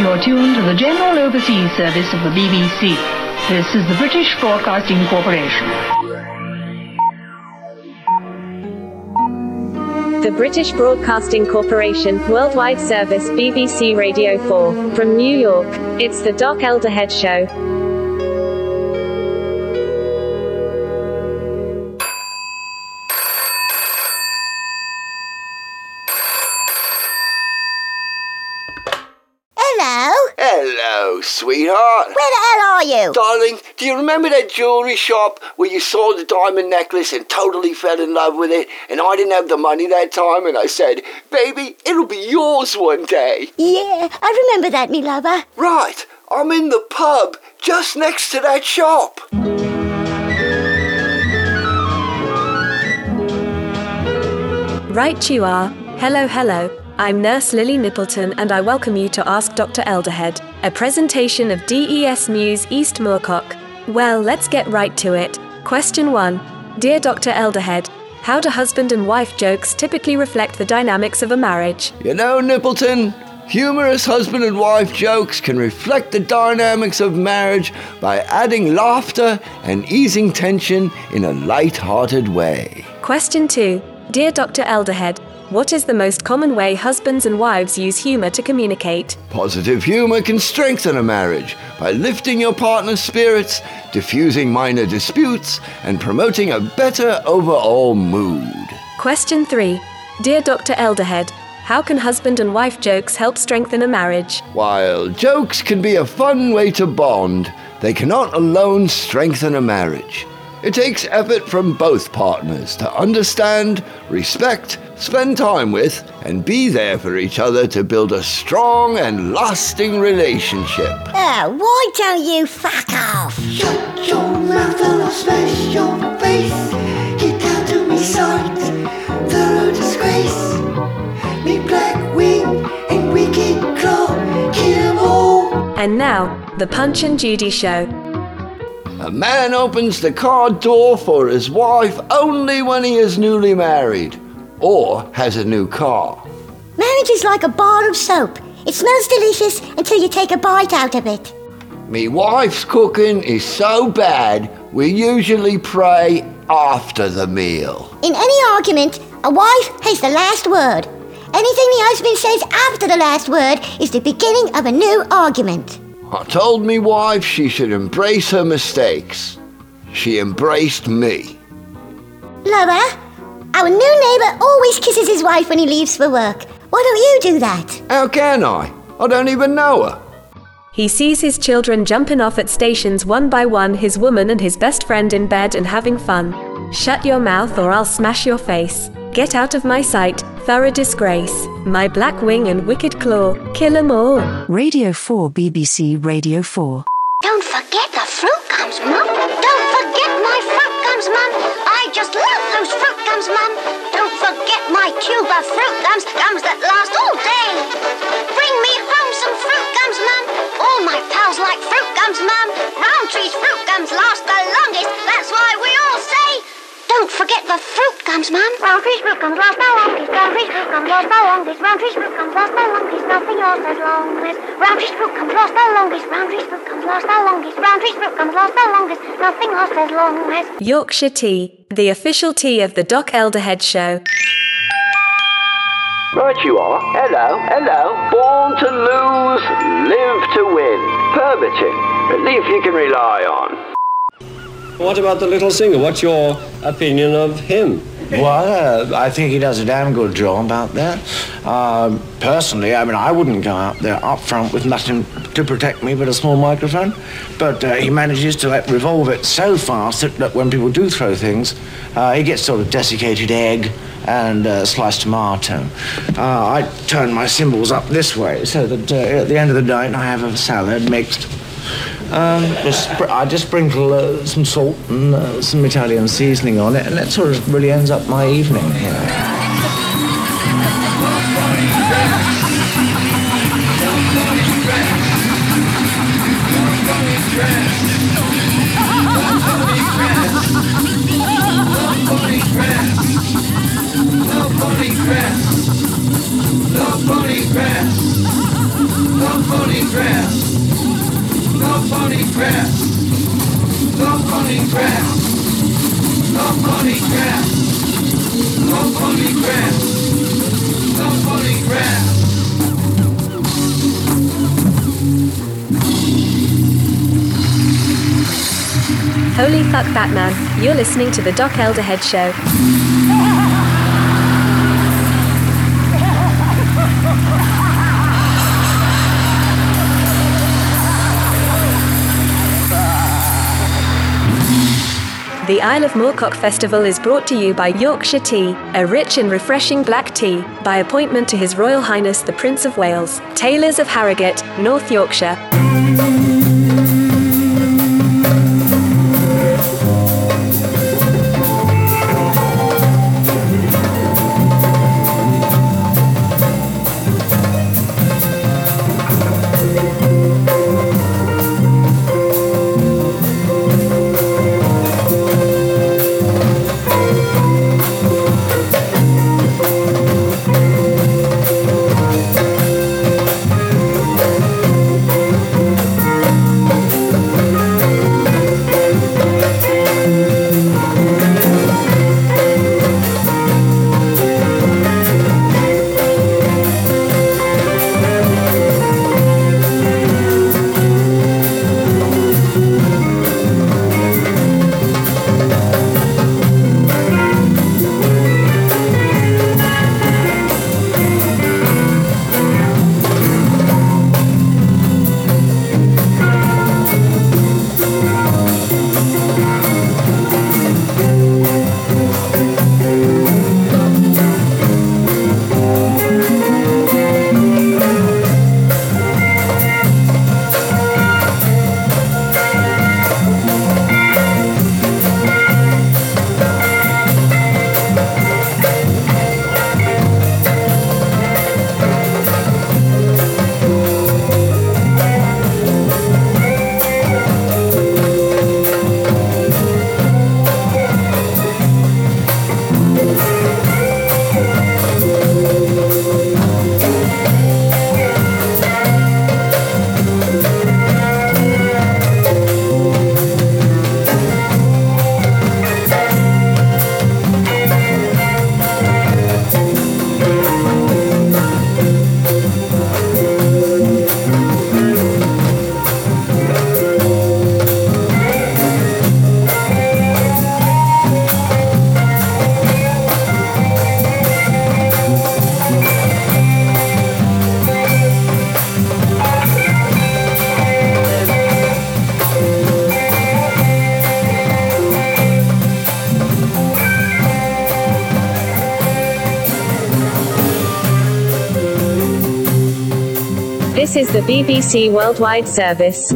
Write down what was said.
You're tuned to the General Overseas Service of the BBC. This is the British Broadcasting Corporation. The British Broadcasting Corporation Worldwide Service BBC Radio 4. From New York, it's the Doc Elderhead Show. Hello, sweetheart. Where the hell are you? Darling, do you remember that jewelry shop where you saw the diamond necklace and totally fell in love with it? And I didn't have the money that time, and I said, Baby, it'll be yours one day. Yeah, I remember that, me lover. Right, I'm in the pub just next to that shop. Right you are. Hello, hello. I'm Nurse Lily Nippleton and I welcome you to Ask Dr. Elderhead, a presentation of DES News East Moorcock. Well, let's get right to it. Question 1. Dear Dr. Elderhead, how do husband and wife jokes typically reflect the dynamics of a marriage? You know, Nippleton, humorous husband and wife jokes can reflect the dynamics of marriage by adding laughter and easing tension in a light-hearted way. Question 2. Dear Dr. Elderhead, what is the most common way husbands and wives use humor to communicate? Positive humor can strengthen a marriage by lifting your partner's spirits, diffusing minor disputes, and promoting a better overall mood. Question 3. Dear Dr. Elderhead, how can husband and wife jokes help strengthen a marriage? While jokes can be a fun way to bond, they cannot alone strengthen a marriage. It takes effort from both partners to understand, respect, spend time with, and be there for each other to build a strong and lasting relationship. Oh, why don't you fuck off? Shut your mouth or I'll smash your face. Get down to me sight, thorough disgrace. Me black wing and wicked claw, kill 'em all. And now, the Punch and Judy Show. A man opens the car door for his wife only when he is newly married or has a new car. Marriage is like a bar of soap. It smells delicious until you take a bite out of it. Me wife's cooking is so bad, we usually pray after the meal. In any argument, a wife has the last word. Anything the husband says after the last word is the beginning of a new argument. I told me wife she should embrace her mistakes. She embraced me. Lover, our new always kisses his wife when he leaves for work. Why don't you do that? How can I? I don't even know her. He sees his children jumping off at stations one by one, his woman and his best friend in bed and having fun. Shut your mouth or I'll smash your face. Get out of my sight, thorough disgrace. My black wing and wicked claw, kill 'em all. Radio 4 BBC Radio 4. Don't forget the fruit gums, Mum. Don't forget my fruit gums, Mum. I just love those fruit gums, Mum. Don't forget my Cuba fruit gums, gums that last all day. Bring me home some fruit gums, Mum. All my pals like fruit gums, Mum. Rowntree's fruit gums last the longest. That's why we all say, don't forget the fruit gums, Mum. Rowntree's fruit gums last the longest. Rowntree's fruit gums last the longest. Rowntree's fruit gums last the longest. Nothing lasts as long as Rowntree's fruit gums last the longest. Rowntree's fruit gums last the longest. Rowntree's fruit gums last the longest. Nothing lasts as long as. Yorkshire Tea, the official tea of the Doc Elderhead Show. Right you are. Hello, hello. Born to lose, live to win. Permitting. A leaf you can rely on. What about the little singer? What's your opinion of him? Well, uh, I think he does a damn good job out there. Um, personally, I mean, I wouldn't go out there up front with nothing to protect me but a small microphone. But uh, he manages to like, revolve it so fast that, that when people do throw things, uh, he gets sort of desiccated egg and uh, sliced tomato. Uh, I turn my cymbals up this way so that uh, at the end of the night I have a salad mixed. Um, just, I just sprinkle uh, some salt and uh, some Italian seasoning on it, and that sort of really ends up my evening. Know. Holy fuck, Batman. You're listening to the Doc Elderhead Show. The Isle of Moorcock Festival is brought to you by Yorkshire Tea, a rich and refreshing black tea, by appointment to His Royal Highness the Prince of Wales, Taylors of Harrogate, North Yorkshire. This is the BBC Worldwide Service.